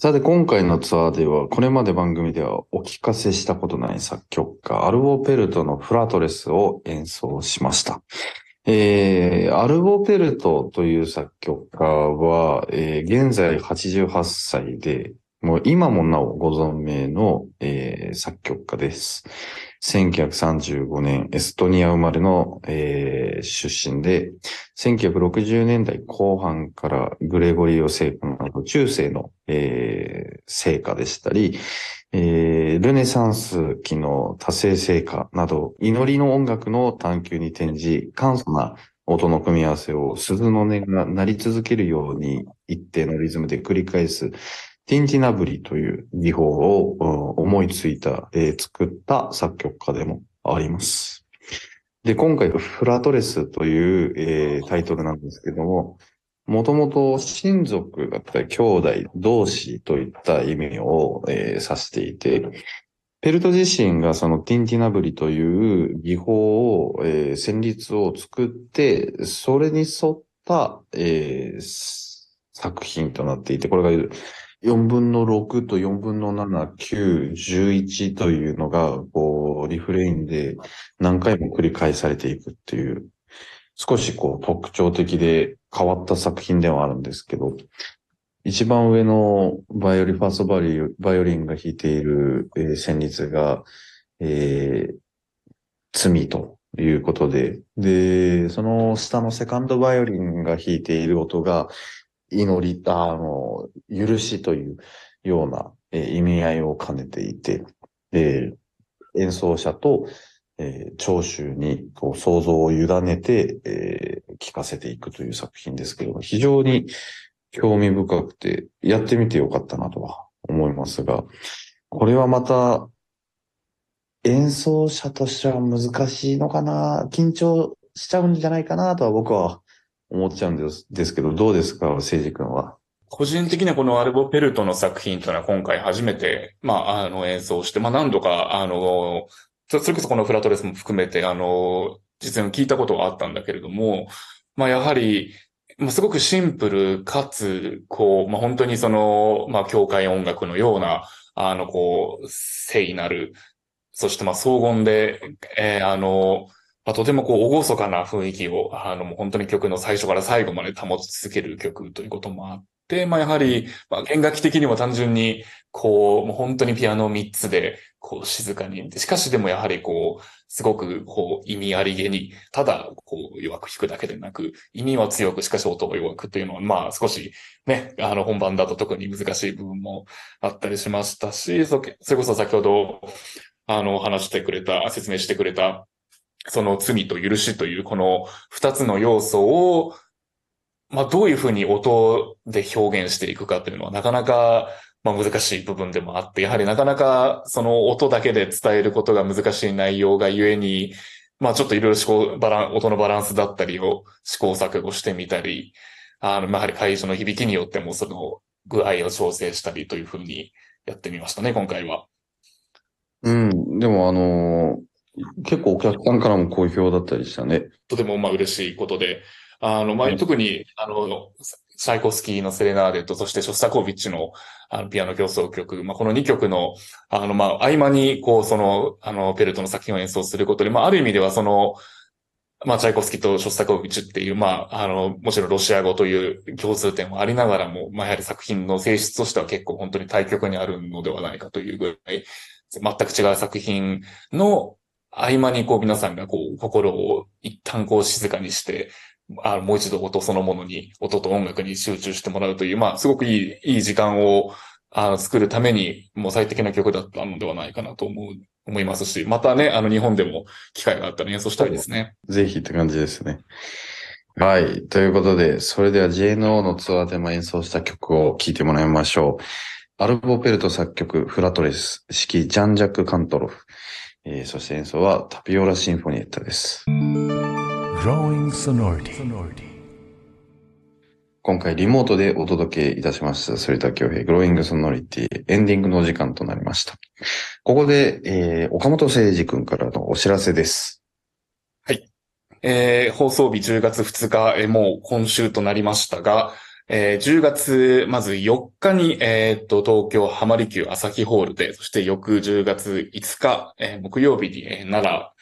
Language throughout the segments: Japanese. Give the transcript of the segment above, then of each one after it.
さて、今回のツアーでは、これまで番組ではお聞かせしたことない作曲家、アルボ・ペルトのフラトレスを演奏しました。えー、アルボ・ペルトという作曲家は、えー、現在88歳で、もう今もなおご存命の、えー、作曲家です。1935年、エストニア生まれの、えー、出身で、1960年代後半からグレゴリオ聖歌など中世の、えー、聖歌でしたり、えー、ルネサンス期の多世聖歌など、祈りの音楽の探求に転じ、簡素な音の組み合わせを鈴の音が鳴り続けるように一定のリズムで繰り返すティンティナブリという技法を思いついた、えー、作った作曲家でもあります。で、今回フラトレスという、えー、タイトルなんですけども、もともと親族だったり兄弟同士といった意味を、えー、指していて、ペルト自身がそのティンティナブリという技法を、えー、旋律を作って、それに沿った、えー、作品となっていて、これが4分の6と4分の7、9、11というのが、こう、リフレインで何回も繰り返されていくっていう、少しこう特徴的で変わった作品ではあるんですけど、一番上のバイオリン、ファーストバイオバイオリンが弾いている、えー、旋律が、えー、罪ということで、で、その下のセカンドバイオリンが弾いている音が、祈り、あの、許しというような、えー、意味合いを兼ねていて、えー、演奏者と、えー、聴衆にこう想像を委ねて、えー、聞かせていくという作品ですけれども、非常に興味深くて、やってみてよかったなとは思いますが、これはまた、演奏者としては難しいのかな緊張しちゃうんじゃないかなとは僕は思っちゃうんですですけど、どうですか、聖司君は？個人的にはこのアルボ・ペルトの作品というのは今回初めて、まあ、あの演奏して、まあ何度か、あの、それこそこのフラトレスも含めて、あの、実際に聞いたことがあったんだけれども、まあやはり、まあ、すごくシンプルかつ、こう、まあ本当にその、まあ教会音楽のような、あの、こう、聖なる、そしてまあ荘厳で、えー、あの、まあ、とてもこう、厳かな雰囲気を、あの、もう本当に曲の最初から最後まで保ち続ける曲ということもあって、まあ、やはり、まあ、弦楽器的にも単純に、こう、もう本当にピアノ3つで、こう、静かに。しかしでもやはりこう、すごく、こう、意味ありげに、ただ、こう、弱く弾くだけでなく、意味は強く、しかし音は弱くというのは、まあ、少し、ね、あの、本番だと特に難しい部分もあったりしましたし、それこそ先ほど、あの、話してくれた、説明してくれた、その罪と許しというこの二つの要素を、まあどういうふうに音で表現していくかというのはなかなかまあ難しい部分でもあって、やはりなかなかその音だけで伝えることが難しい内容がゆえに、まあちょっといろいろ思考、バラン、音のバランスだったりを試行錯誤してみたり、あの、ま、やはり会場の響きによってもその具合を調整したりというふうにやってみましたね、今回は。うん。でもあの結構お客さんからも好評だったりしたね。とてもまあ嬉しいことで、あの、まあ、特に、あの、サイコスキーのセレナーデと、そしてショスタコービッチのあのピアノ競争曲、まあ、この2曲の、あの、まあ、合間に、こう、その、あの、ペルトの作品を演奏することで、まあ、ある意味ではその、まあ、チャイコスキーとショスタコービッチっていう、まあ、あの、もちろんロシア語という共通点もありながらも、まあ、やはり作品の性質としては結構本当に対極にあるのではないかというぐらい、全く違う作品の、合間にこう皆さんがこう心を一旦こう静かにして、あもう一度音そのものに、音と音楽に集中してもらうという、まあすごくいい、いい時間をあの作るためにもう最適な曲だったのではないかなと思う、思いますし、またね、あの日本でも機会があったら演奏したいですね。ぜひって感じですね。はい。ということで、それでは JNO のツアーでも演奏した曲を聴いてもらいましょう。アルボペルト作曲、フラトレス、式ジャンジャック・カントロフ。えー、そして演奏はタピオラシンフォニエッタです。今回リモートでお届けいたしました、反田恭平、グローイングソノリティ、エンディングの時間となりました。ここで、えー、岡本誠二君からのお知らせです。はい。えー、放送日10月2日、えー、もう今週となりましたが、えー10月、まず4日に、えーっと、東京浜離宮朝日ホールで、そして翌10月5日、えー木曜日に、えー奈良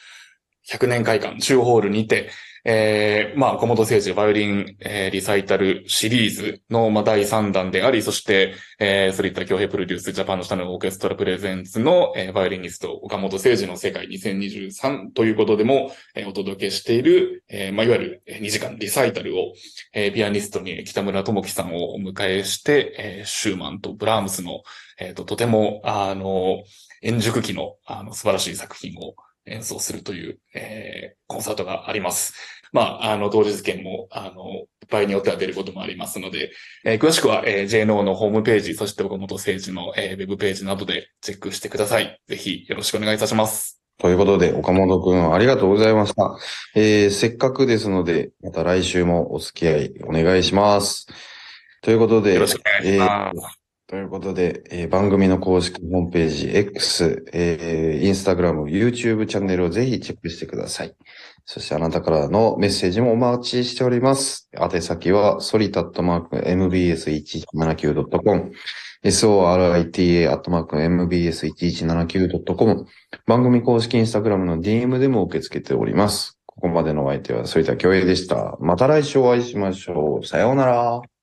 100年会館中ホールにて、えーまあ、小本誠治バイオリン、えーリサイタルシリーズの、まあ、第3弾であり、そして、えー、それいった京平プロデュースジャパンの下のオーケストラプレゼンツの、えーバイオリニスト岡本誠治の世界2023ということでも、えーお届けしている、えーまあ、いわゆる2時間リサイタルを、えーピアニストに北村智樹さんをお迎えして、えーシューマンとブラームスの、えーと、とても、あの、円熟期の、あの、素晴らしい作品を演奏するという、えーコンサートがあります。まあ、あの、当日券も、あの、場合によっては出ることもありますので、えー詳しくは、えー JNO のホームページ、そして岡本誠治の、えーウェブページなどでチェックしてください。ぜひよろしくお願いいたします。ということで、岡本くんありがとうございました。えー、せっかくですので、また来週もお付き合いお願いします。ということで、よろしくお願いします。ということで、えー番組の公式ホームページ、X、えー、Instagram、YouTube チャンネルをぜひチェックしてください。そしてあなたからのメッセージもお待ちしております。宛先は、solita.mbs1179.com、sorita.mbs1179.com、番組公式 Instagram の DM でも受け付けております。ここまでのお相手は、反田恭平でした。また来週お会いしましょう。さようなら。